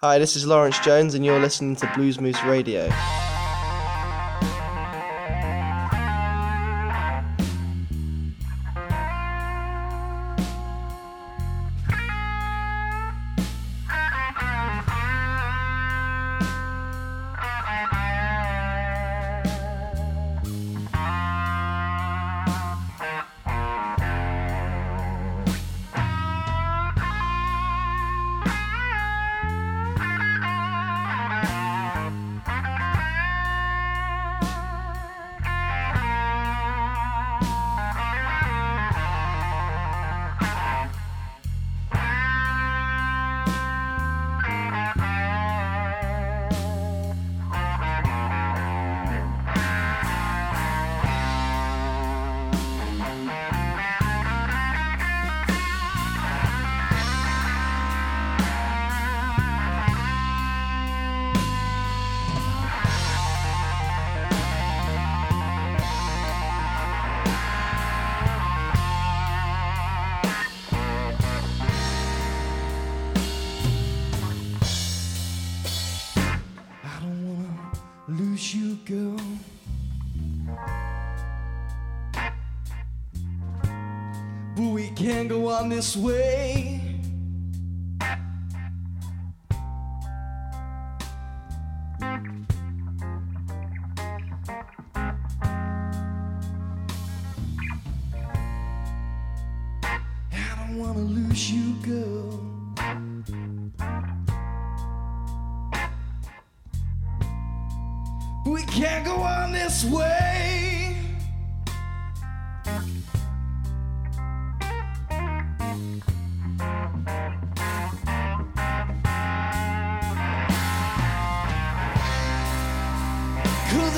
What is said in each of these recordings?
Hi, this is Lawrence Jones, and you're listening to Blues Moose Radio.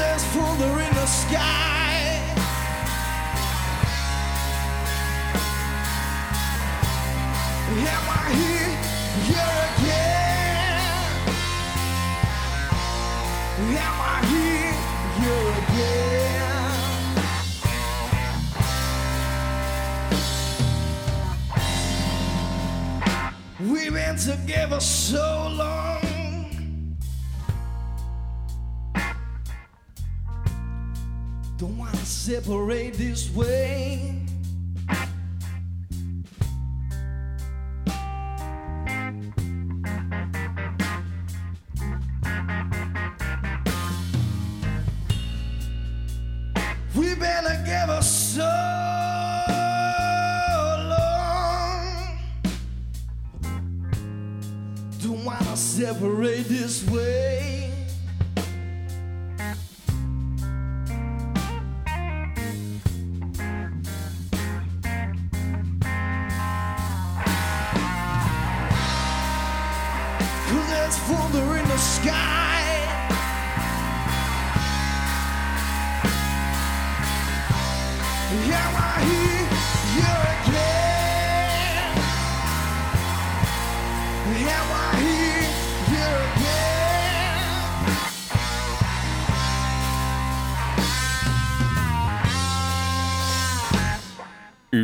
There's thunder in the sky. Am I here, here again? Am I here, here again? We've been together so long. Separate this way.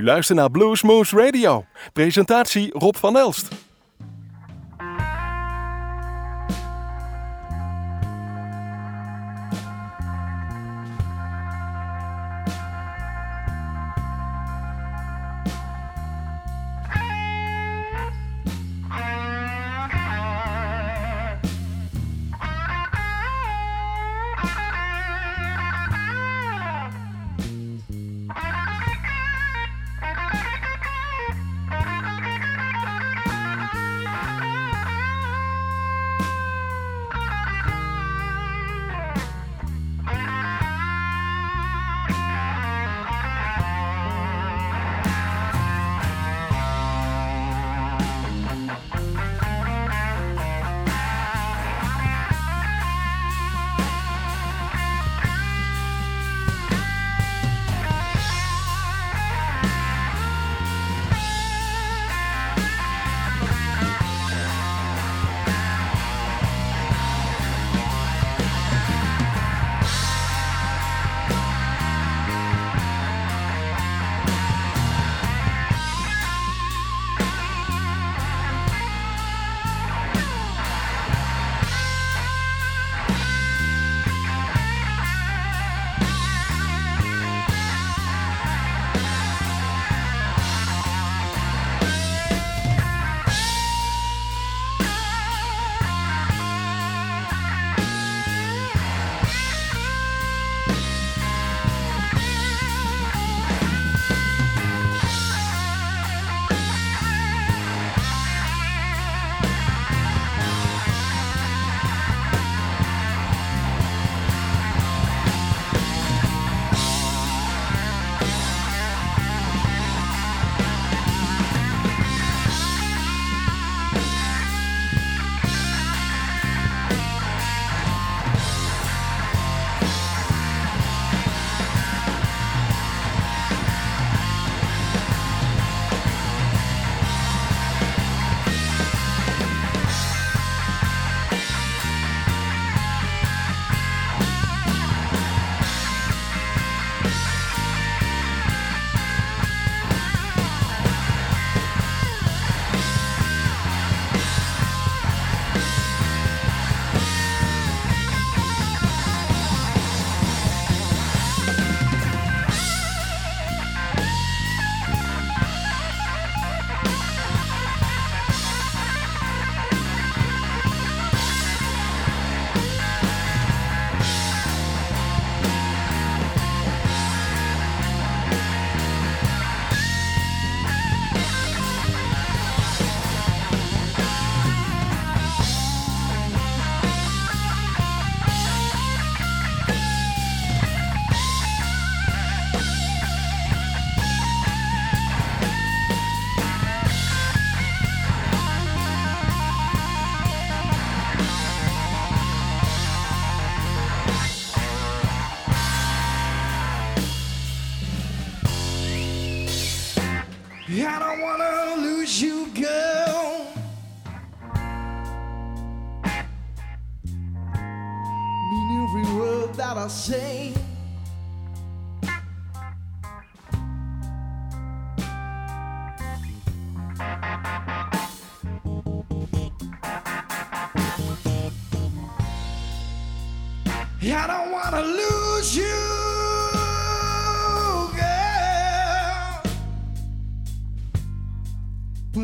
Luistert naar Bluesmoose Radio. Presentatie Rob van Elst.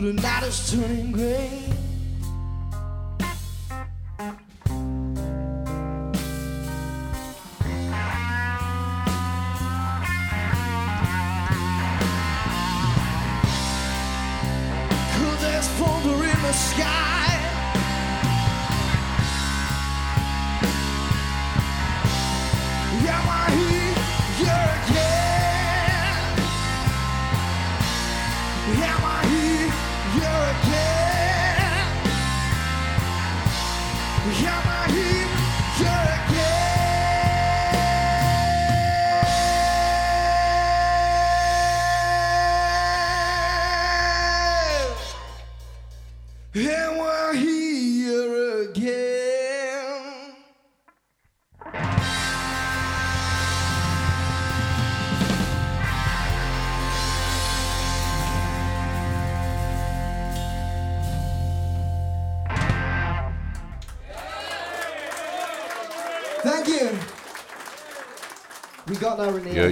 The night is turning gray.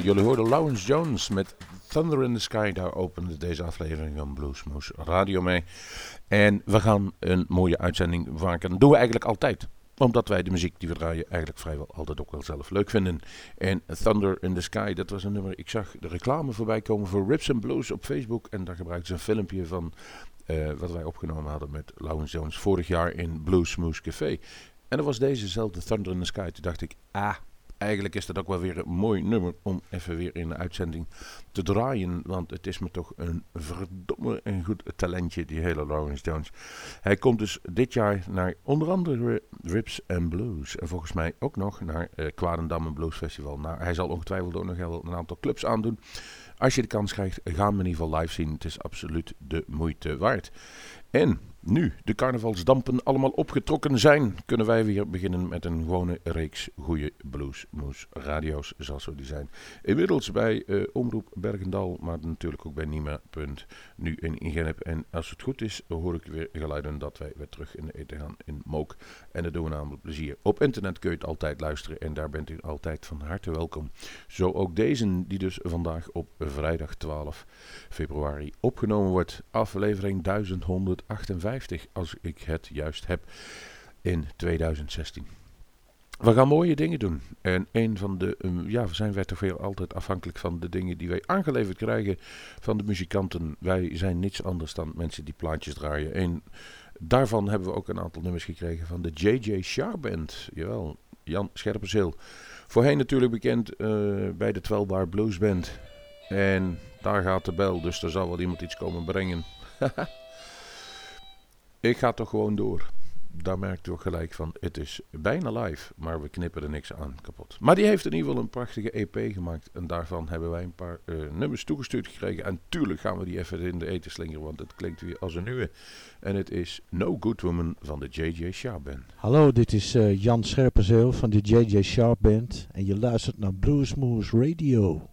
Jullie hoorden Lawrence Jones met Thunder in the Sky. Daar opende deze aflevering van Bluesmoose Radio mee. En we gaan een mooie uitzending maken. Dat doen we eigenlijk altijd. Omdat wij de muziek die we draaien eigenlijk vrijwel altijd ook wel zelf leuk vinden. En Thunder in the Sky, dat was een nummer. Ik zag de reclame voorbij komen voor Rips and Blues op Facebook. En daar gebruikten ze een filmpje van eh, wat wij opgenomen hadden met Lawrence Jones vorig jaar in Bluesmoose Café. En dat was dezezelfde Thunder in the Sky. Toen dacht ik, ah, eigenlijk is dat ook wel weer een mooi nummer om even weer in de uitzending te draaien. Want het is me toch een verdomme een goed talentje, die hele Lawrence Jones. Hij komt dus dit jaar naar onder andere Rips and Blues. En volgens mij ook nog naar eh Kwarendam en Blues Festival. Nou, hij zal ongetwijfeld ook nog wel een aantal clubs aandoen. Als je de kans krijgt, ga hem in ieder geval live zien. Het is absoluut de moeite waard. En nu de carnavalsdampen allemaal opgetrokken zijn, kunnen wij weer beginnen met een gewone reeks goede bluesmoes radio's, zoals we die zijn. Inmiddels bij eh, Omroep Bergendal, maar natuurlijk ook bij Nima. Nu in Ingenep. En als het goed is, hoor ik weer geluiden dat wij weer terug in de eten gaan in Mook. En dat doen we namelijk plezier. Op internet kun je het altijd luisteren en daar bent u altijd van harte welkom. Zo ook deze, die dus vandaag op vrijdag 12 februari opgenomen wordt. Aflevering 1158, als ik het juist heb, in 2016. We gaan mooie dingen doen. En een van de, um, ja, zijn wij toch veel altijd afhankelijk van de dingen die wij aangeleverd krijgen van de muzikanten. Wij zijn niets anders dan mensen die plaatjes draaien. En daarvan hebben we ook een aantal nummers gekregen van de J.J. Sharp Band. Jawel, Jan Scherpenzeel. Voorheen natuurlijk bekend eh, bij de 12 Bar Blues Band. En daar gaat de bel, dus er zal wel iemand iets komen brengen. Ik ga toch gewoon door. Daar merkt u ook gelijk van, het is bijna live, maar we knippen er niks aan kapot. Maar die heeft in ieder geval een prachtige EP gemaakt. En daarvan hebben wij een paar eh, nummers toegestuurd gekregen. En tuurlijk gaan we die even in de eten slingeren, want het klinkt weer als een nieuwe. En het is No Good Woman van de J.J. Sharp Band. Hallo, dit is eh, Jan Scherpenzeel van de J.J. Sharp Band. En je luistert naar Bluesmoose Radio.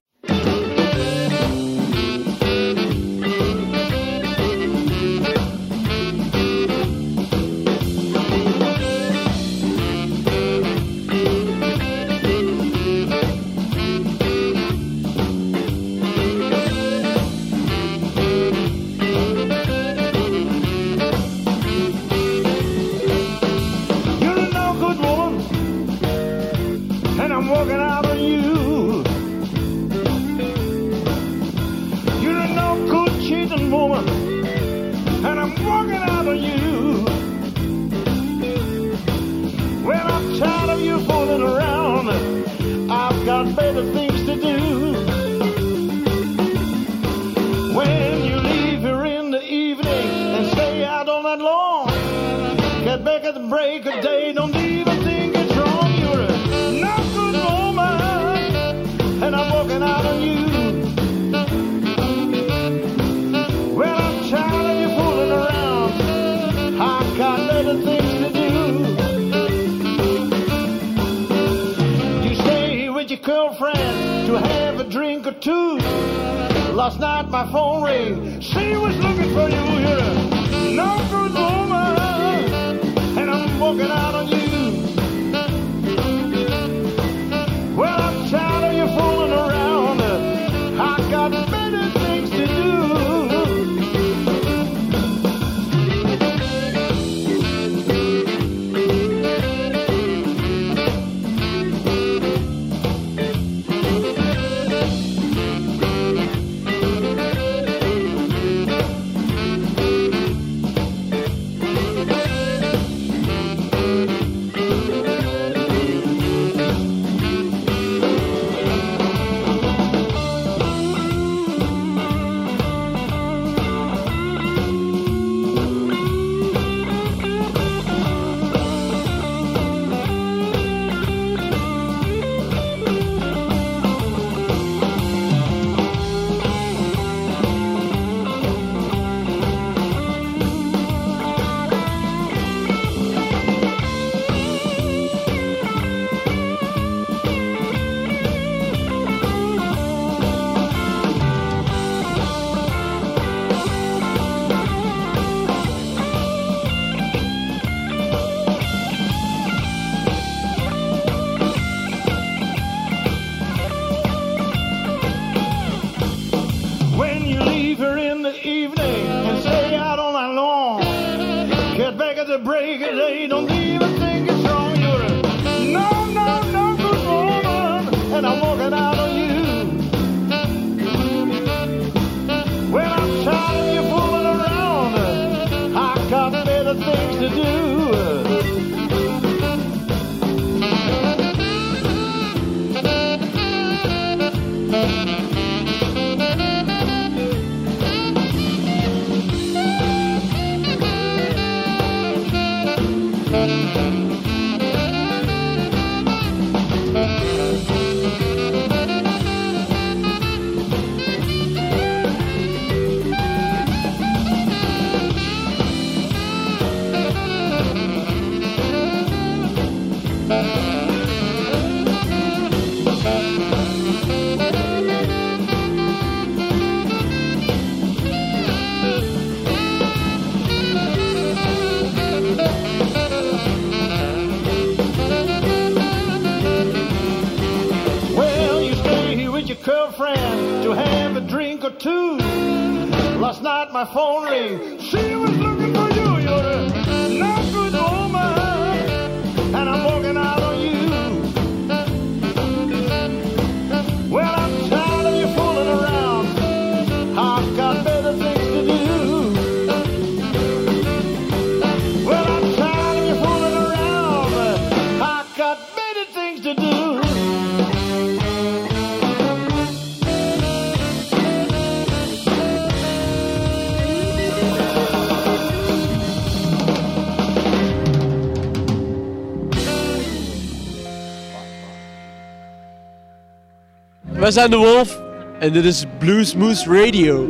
Wij zijn de Wolf en dit is Blue Smooth Radio.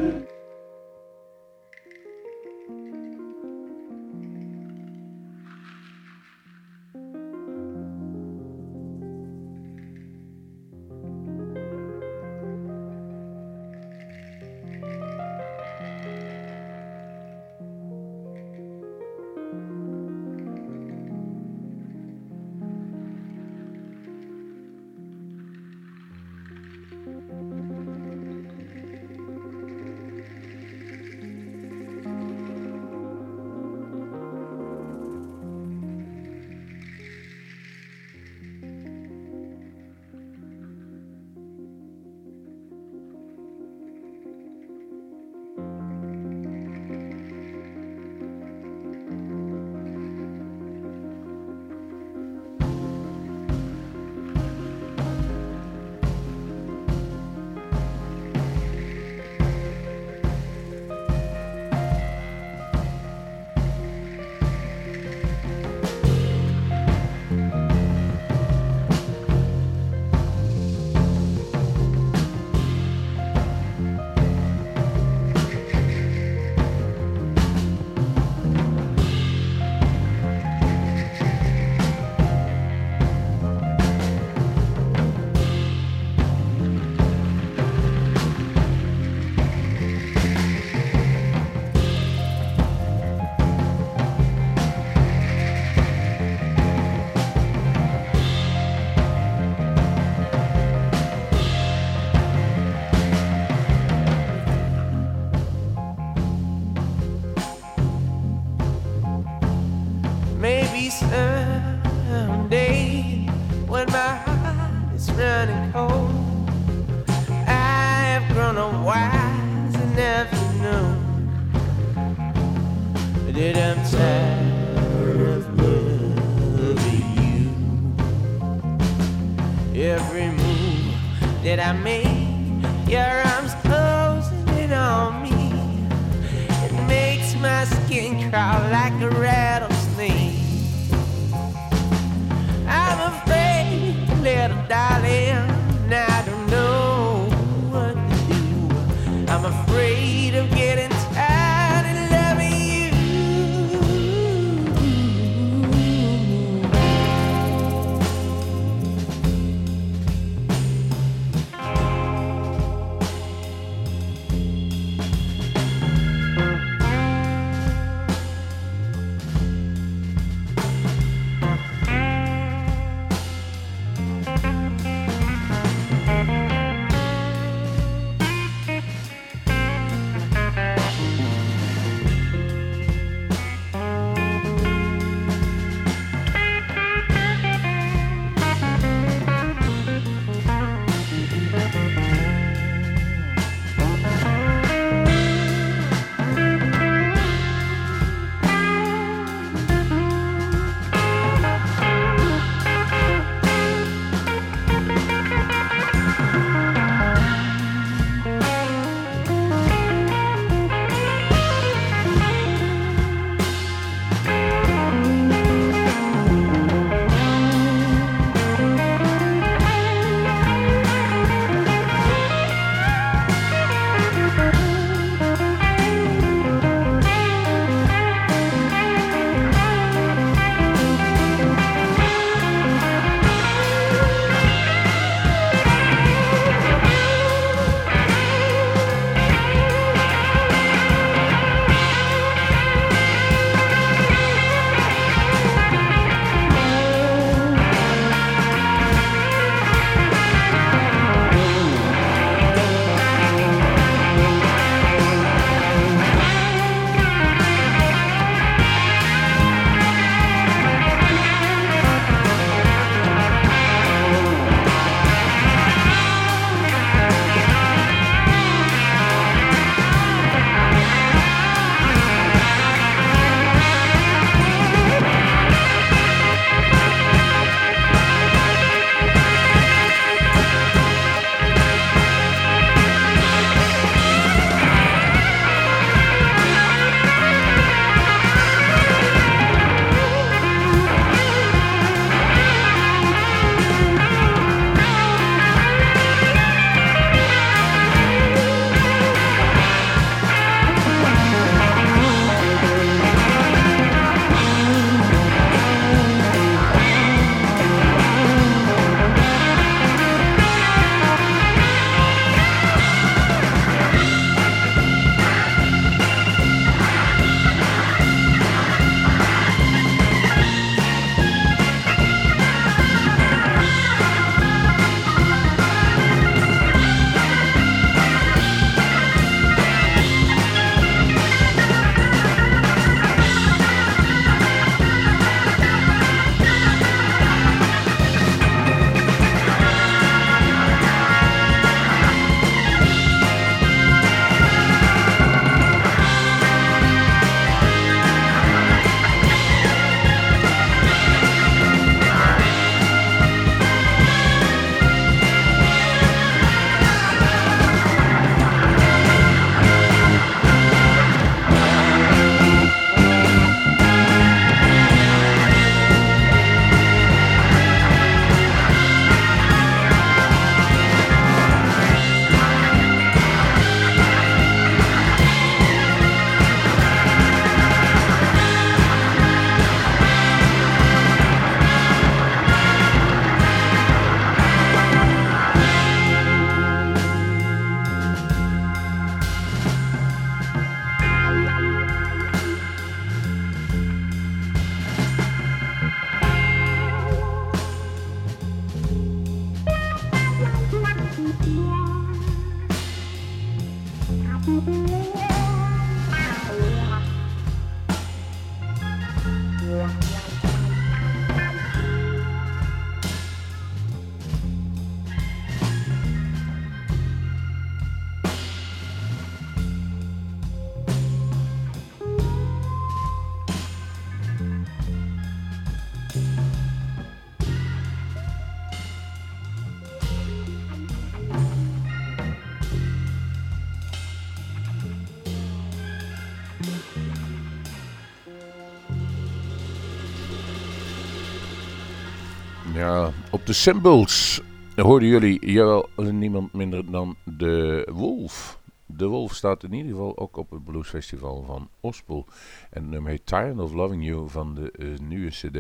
De Symbols hoorden jullie jawel niemand minder dan de Wolf. De Wolf staat in ieder geval ook op het bluesfestival van Ospel. En het nummer heet Tired of Loving You van de eh, nieuwe cd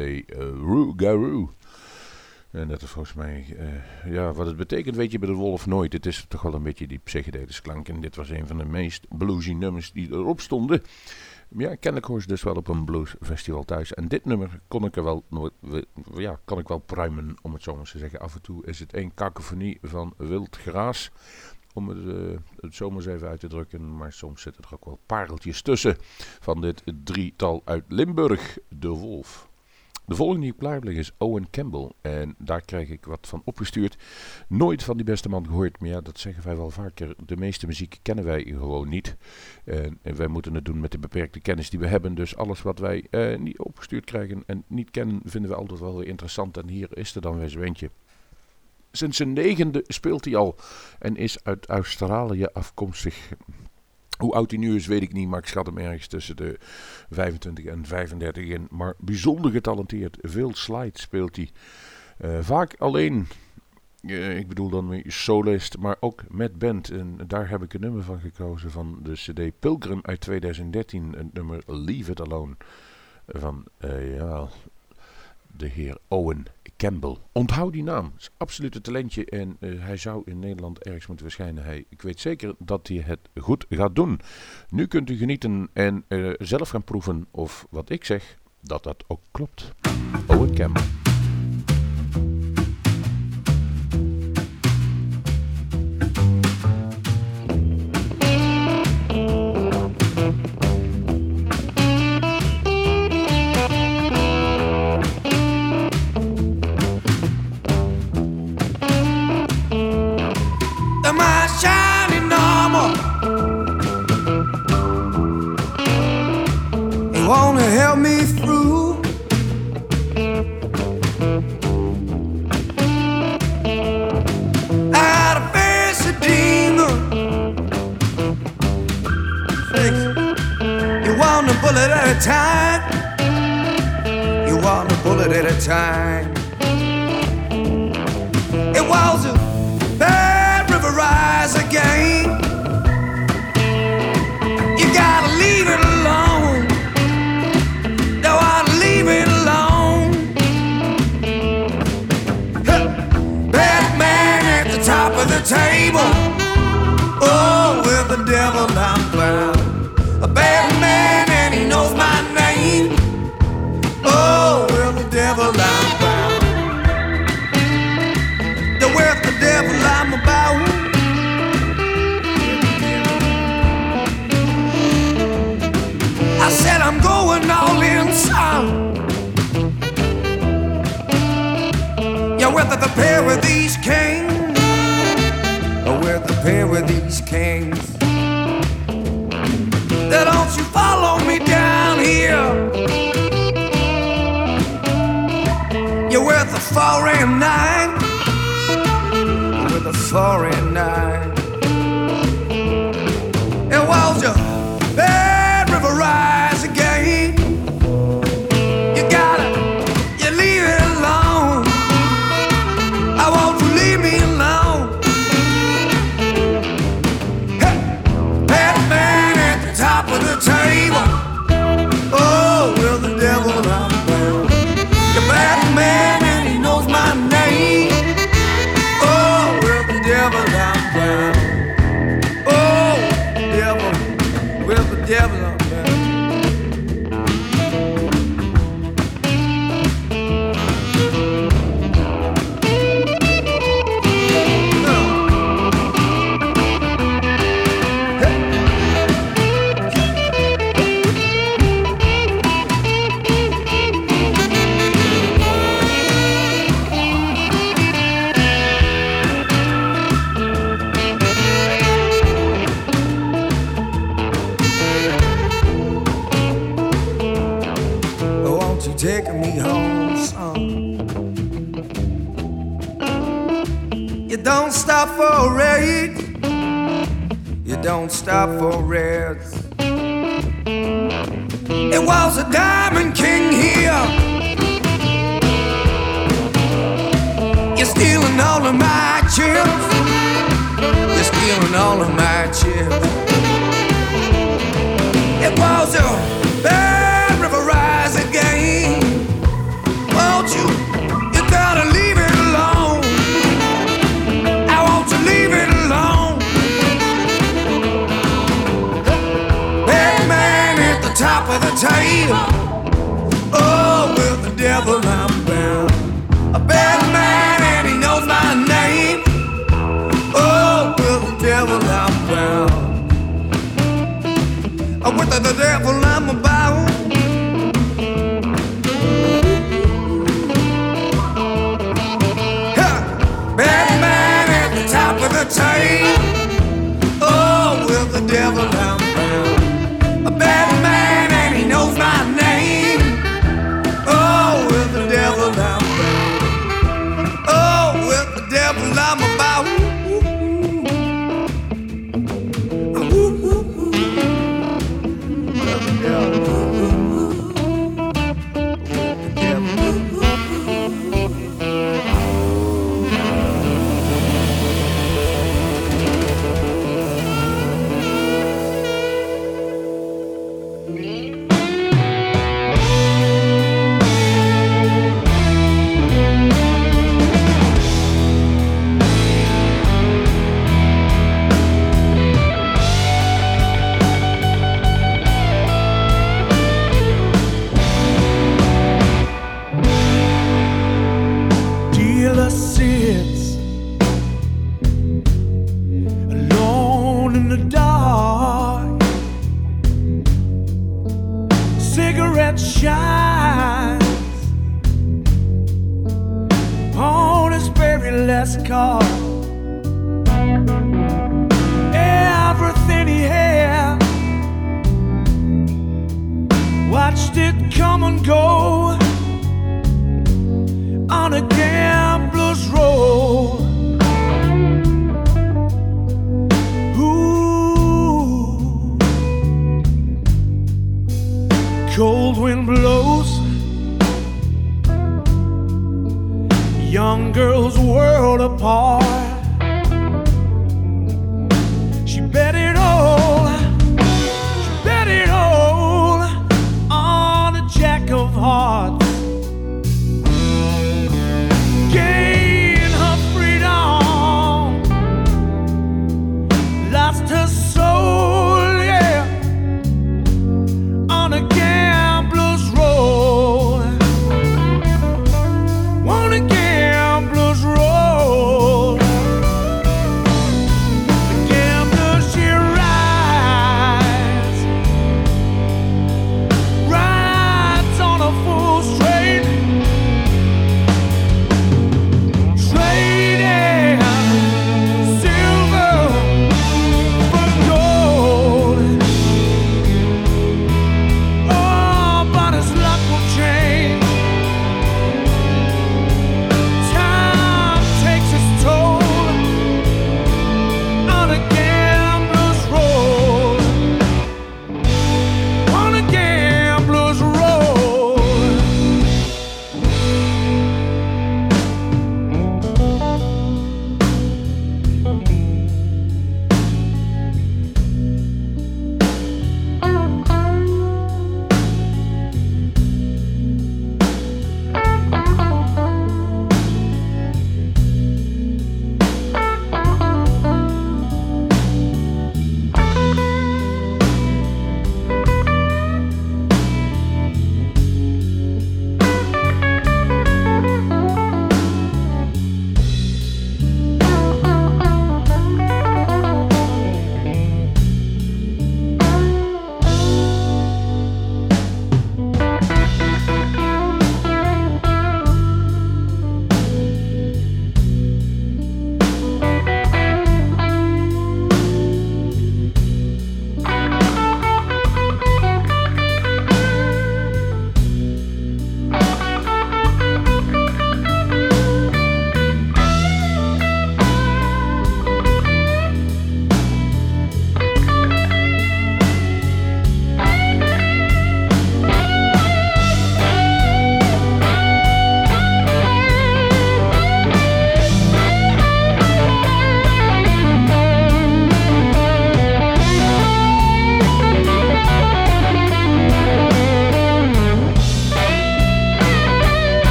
uh. En dat is volgens mij, eh, ja, wat het betekent weet je bij de Wolf nooit. Het is toch wel een beetje die psychedelische klank. En dit was een van de meest bluesy nummers die erop stonden. Ja, kennelijk hoor ze dus wel op een bluesfestival thuis. En dit nummer kon ik er wel, ja, kan ik wel pruimen, om het zo maar te zeggen. Af en toe is het één kakofonie van wild geraas. Om het, eh, het zomaar eens even uit te drukken. Maar soms zitten er ook wel pareltjes tussen. Van dit drietal uit Limburg, de Wolf. De volgende die ligt is Owen Campbell. En daar krijg ik wat van opgestuurd. Nooit van die beste man gehoord. Maar ja, dat zeggen wij wel vaker. De meeste muziek kennen wij gewoon niet. En, en wij moeten het doen met de beperkte kennis die we hebben. Dus alles wat wij eh, niet opgestuurd krijgen en niet kennen, vinden we altijd wel weer interessant. En hier is er dan weer zo eentje. Sinds zijn negende speelt hij al en is uit Australië afkomstig. Hoe oud hij nu is, weet ik niet, maar ik schat hem ergens tussen de 25 en 35 in. Maar bijzonder getalenteerd. Veel slides speelt hij. Eh, vaak alleen. Eh, ik bedoel dan solist, maar ook met band. En daar heb ik een nummer van gekozen van de CD Pilgrim uit 2013. Het nummer Leave It Alone. Van, eh, ja, de heer Owen Campbell. Onthoud die naam. Is absoluut een talentje en eh, hij zou in Nederland ergens moeten verschijnen. Hij, ik weet zeker dat hij het goed gaat doen. Nu kunt u genieten en eh, zelf gaan proeven of wat ik zeg, dat dat ook klopt. Owen Campbell. four and nine. With a four don't stop for rest. It was a diamond king here. You're stealing all of my chips. You're stealing all of my chips. It was a time. Oh, with the devil I'm bound. A bad man and he knows my name. Oh, with the devil I'm bound. With the devil I'm bound.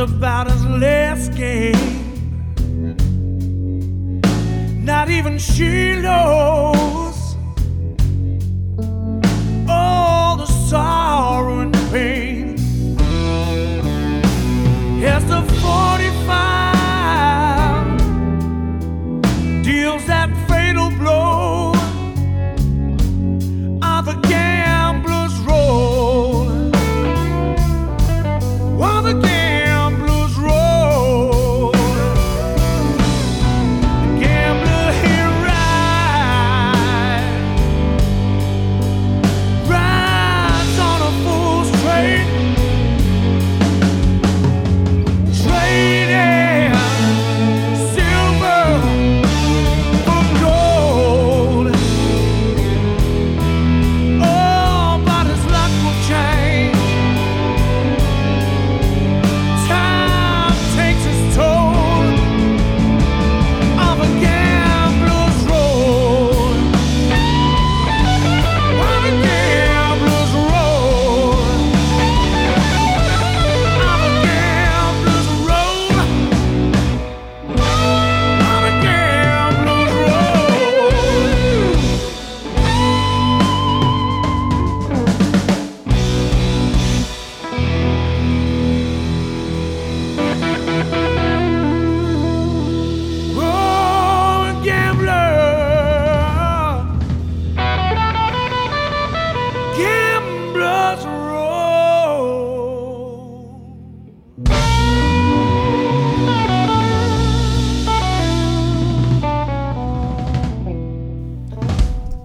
About his last game. Not even she knows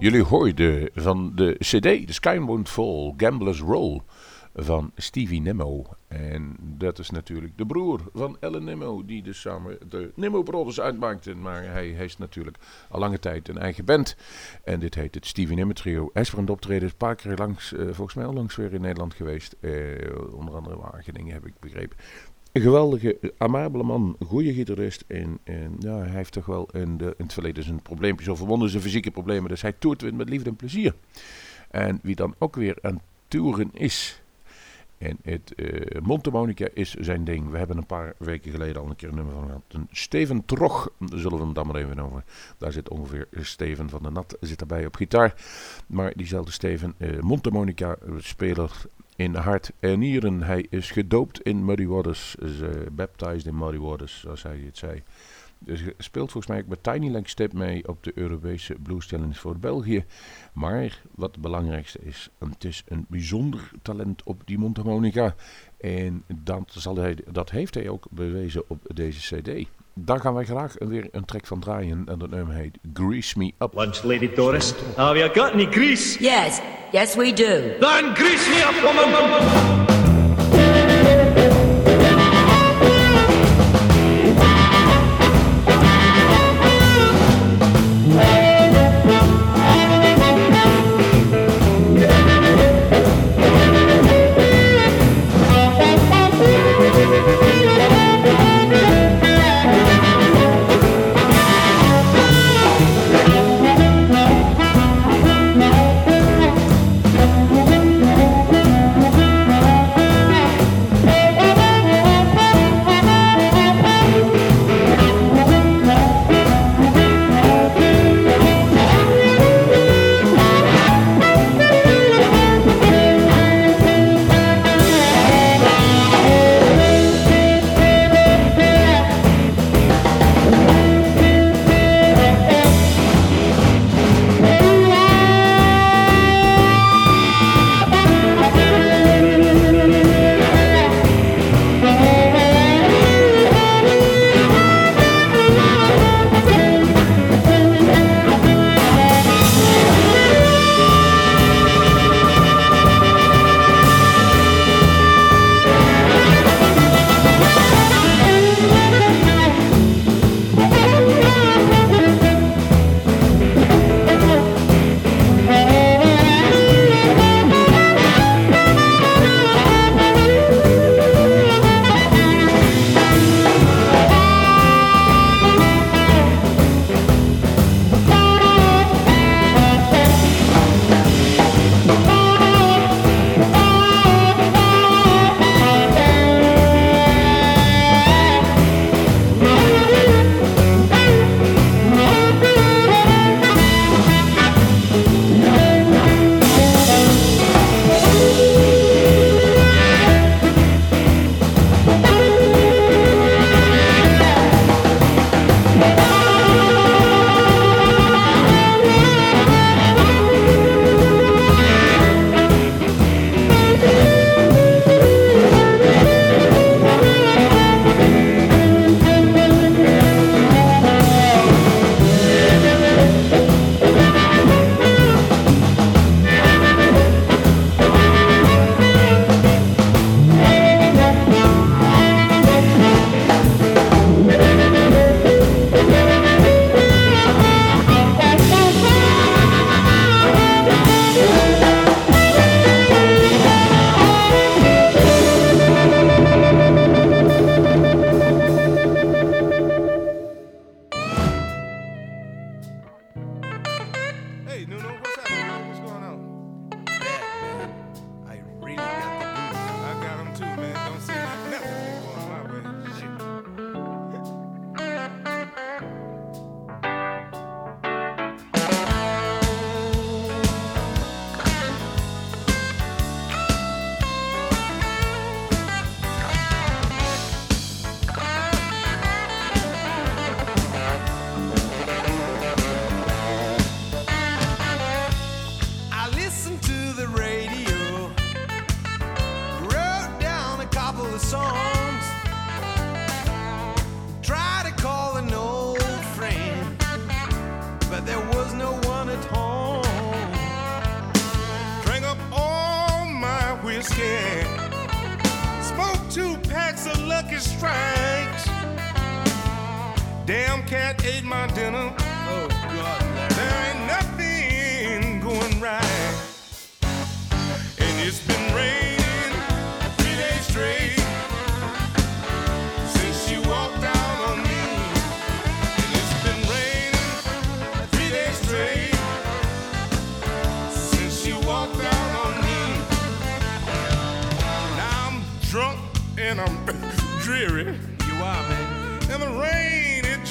Jullie hoorden van de CD, Sky Won't Fall, Gambler's Roll van Stevie Nimmo. En dat is natuurlijk de broer van Ellen Nimmo, die dus samen de Nimmo Brothers uitmaakten. Maar hij heeft natuurlijk al lange tijd een eigen band. En dit heet het Stevie Nimmo Trio. Hij is optreden een paar keer langs, eh, volgens mij al langs weer in Nederland geweest. Eh, onder andere Wageningen, heb ik begrepen. Een geweldige, eh, amabele man, goede gitarist. En, en ja, hij heeft toch wel in, de, in het verleden zijn probleempjes overwonnen, zijn fysieke problemen. Dus hij toert weer met liefde en plezier. En wie dan ook weer aan toeren is. En het eh Monte Monica is zijn ding. We hebben een paar weken geleden al een keer een nummer van gehad. Een Steven Trog, zullen we hem dan maar even over. Daar zit ongeveer Steven van de Nat zit erbij op gitaar. Maar diezelfde Steven, eh Monica, eh, speler in hart en nieren. Hij is gedoopt in Muddy Waters, eh, baptized in Muddy Waters, zoals hij het zei. Dus speelt volgens mij ook met Tiny Leg Step mee op de Europese Blues Challenge voor België. Maar wat het belangrijkste is, het is een bijzonder talent op die mondharmonica. En dat, zal hij, dat heeft hij ook bewezen op deze cd. Daar gaan wij graag weer een track van draaien. En dat nummer heet Grease Me Up. Lunch, Lady Doris. Have you got any grease? Yes, yes we do. Then grease me up, woman!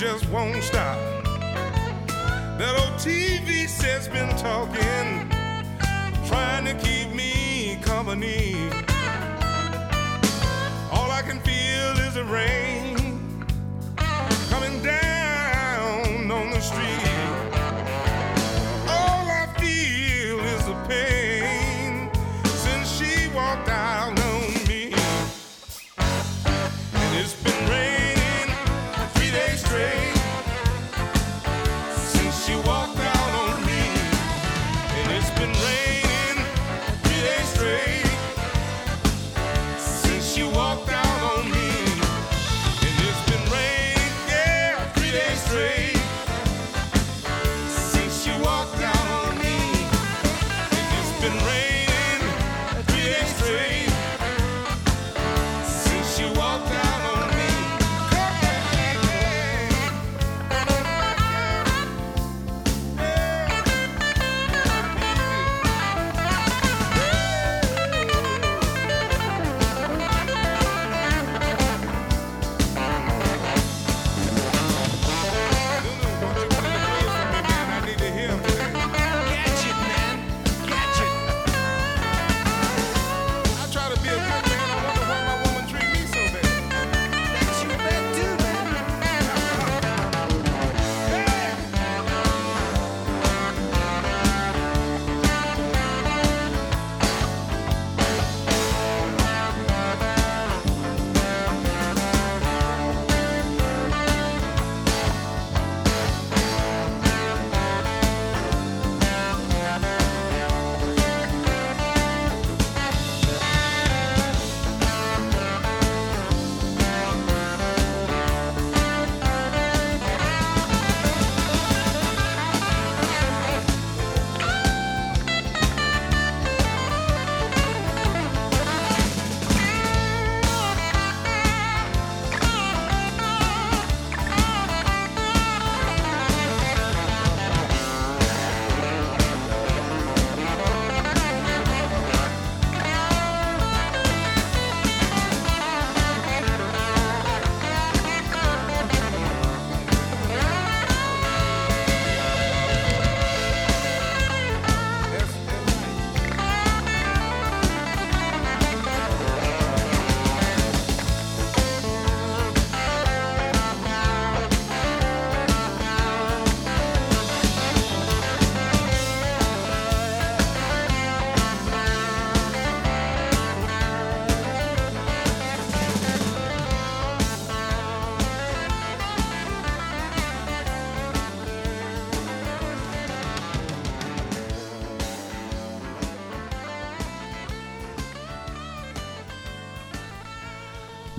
Just won't stop. That old TV set's been talking, trying to keep me company. All I can feel is the rain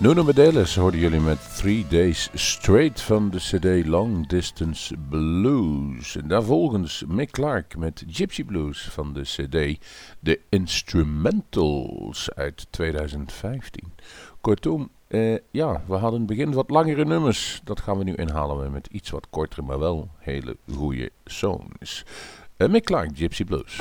Nuno Medelis hoorden jullie met Three Days Straight van de CD Long Distance Blues. En daarvolgens Mick Clark met Gypsy Blues van de CD The Instrumentals uit 2015. Kortom, eh, ja, we hadden in het begin wat langere nummers. Dat gaan we nu inhalen met iets wat kortere, maar wel hele goede songs. Eh, Mick Clark, Gypsy Blues.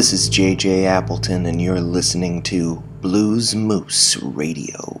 This is JJ Appleton, and you're listening to Blues Moose Radio.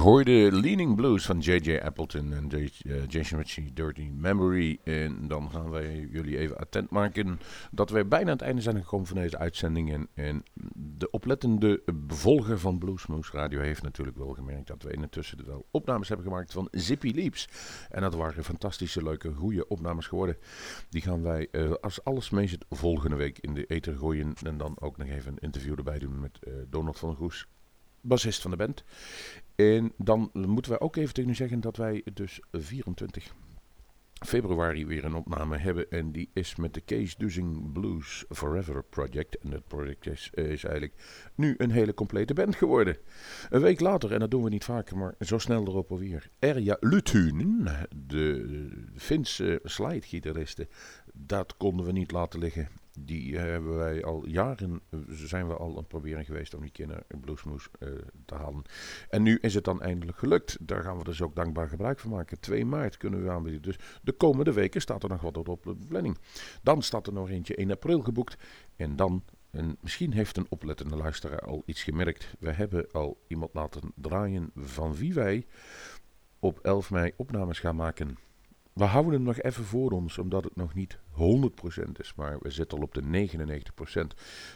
Hoorden Leaning Blues van J.J. Appleton en eh, Jason Ritchie, Dirty Memory. En dan gaan wij jullie even attent maken dat wij bijna aan het einde zijn gekomen van deze uitzending. En, en de oplettende bevolger van Bluesmoose Radio heeft natuurlijk wel gemerkt dat we intussen wel opnames hebben gemaakt van Zippy Leaps. En dat waren fantastische, leuke, goede opnames geworden. Die gaan wij, eh, als alles mee zit, volgende week in de ether gooien. En dan ook nog even een interview erbij doen met eh, Donald van der Goes, bassist van de band. En dan moeten wij ook even tegen u zeggen dat wij dus 24 februari weer een opname hebben. En die is met de Case Dusing Blues Forever Project. En dat project is, is eigenlijk nu een hele complete band geworden. Een week later, en dat doen we niet vaker, maar zo snel erop alweer. Erja Lutunen, de Finse slidegitariste, dat konden we niet laten liggen. Die hebben wij al jaren, eh, zijn we al aan het proberen geweest om die kinderen Bluesmoes eh te halen. En nu is het dan eindelijk gelukt. Daar gaan we dus ook dankbaar gebruik van maken. 2 maart kunnen we aanbieden. Dus de komende weken staat er nog wat op de planning. Dan staat er nog eentje 1 april geboekt. En dan, en misschien heeft een oplettende luisteraar al iets gemerkt. We hebben al iemand laten draaien van wie wij op 11 mei opnames gaan maken. We houden hem nog even voor ons, omdat het nog niet 100% is, maar we zitten al op de 99%.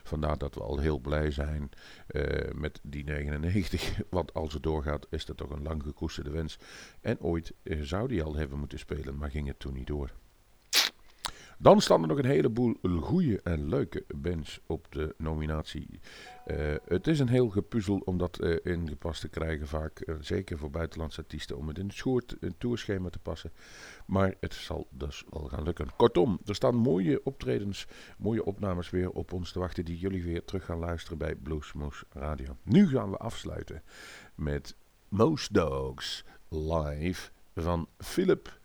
Vandaar dat we al heel blij zijn eh, met die 99. Want als het doorgaat, is dat toch een lang gekoesterde wens. En ooit eh, zou die al hebben moeten spelen, maar ging het toen niet door. Dan staan er nog een heleboel goede en leuke bands op de nominatie. Eh, het is een heel gepuzzel om dat eh, ingepast te krijgen vaak. eh, zeker voor buitenlandse artiesten om het in het schoort, tourschema te passen. Maar het zal dus wel gaan lukken. Kortom, er staan mooie optredens, mooie opnames weer op ons te wachten die jullie weer terug gaan luisteren bij Bluesmoose Radio. Nu gaan we afsluiten met Most Dogs live van Philip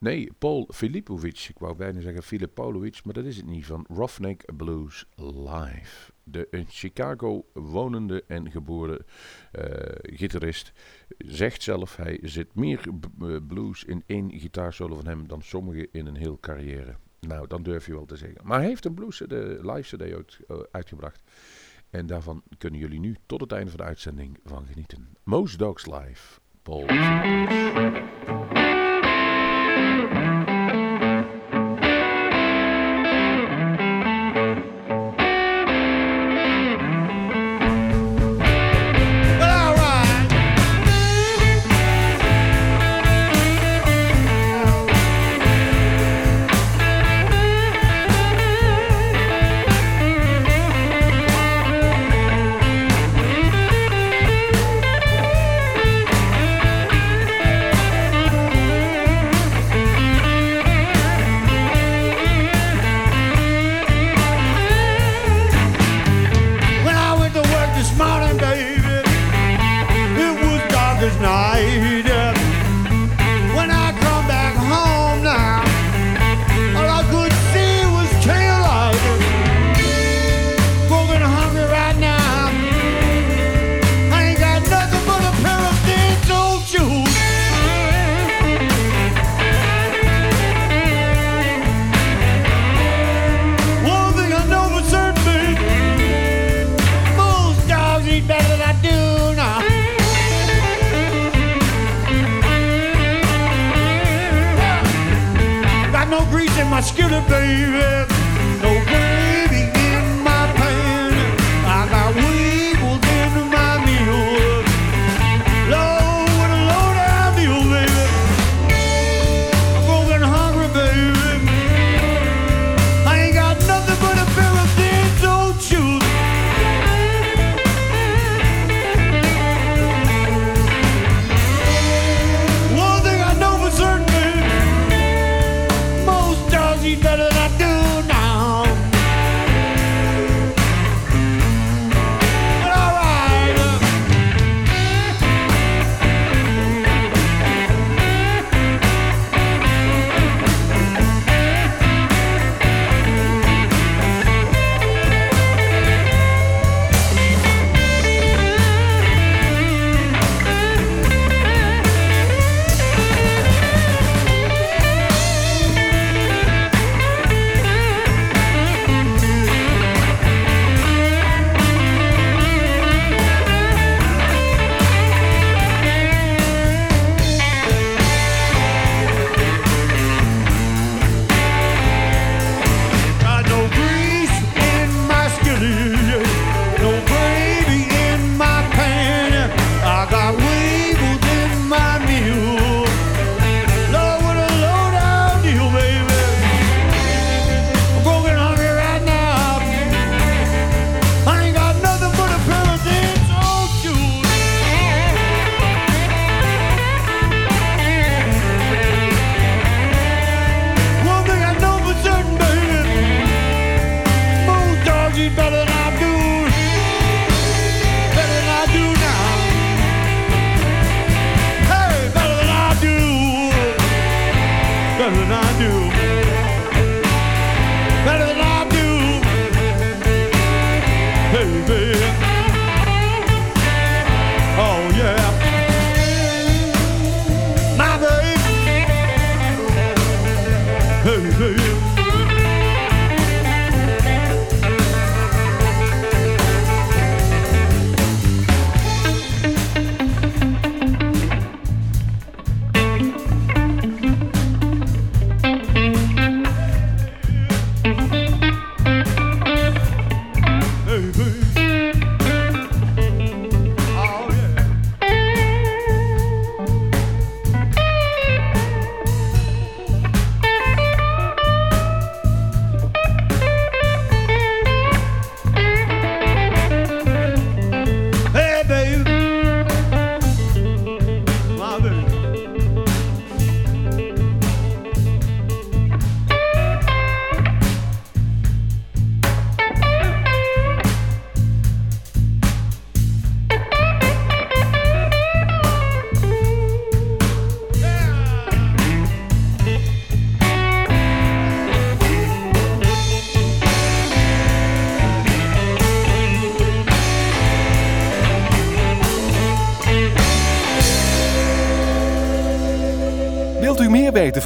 Nee, Paul Filipovic. Ik wou bijna zeggen Filip Paulovic, maar dat is het niet. Van Roughneck Blues Live. De in Chicago wonende en geboren eh, gitarist zegt zelf... hij zit meer eh, blues in één gitaarsolo van hem... dan sommigen in een heel carrière. Nou, dan durf je wel te zeggen. Maar hij heeft een blues de live cd eh, uitgebracht. En daarvan kunnen jullie nu tot het einde van de uitzending van genieten. Most Dogs Live. Paul Thank you. Baby.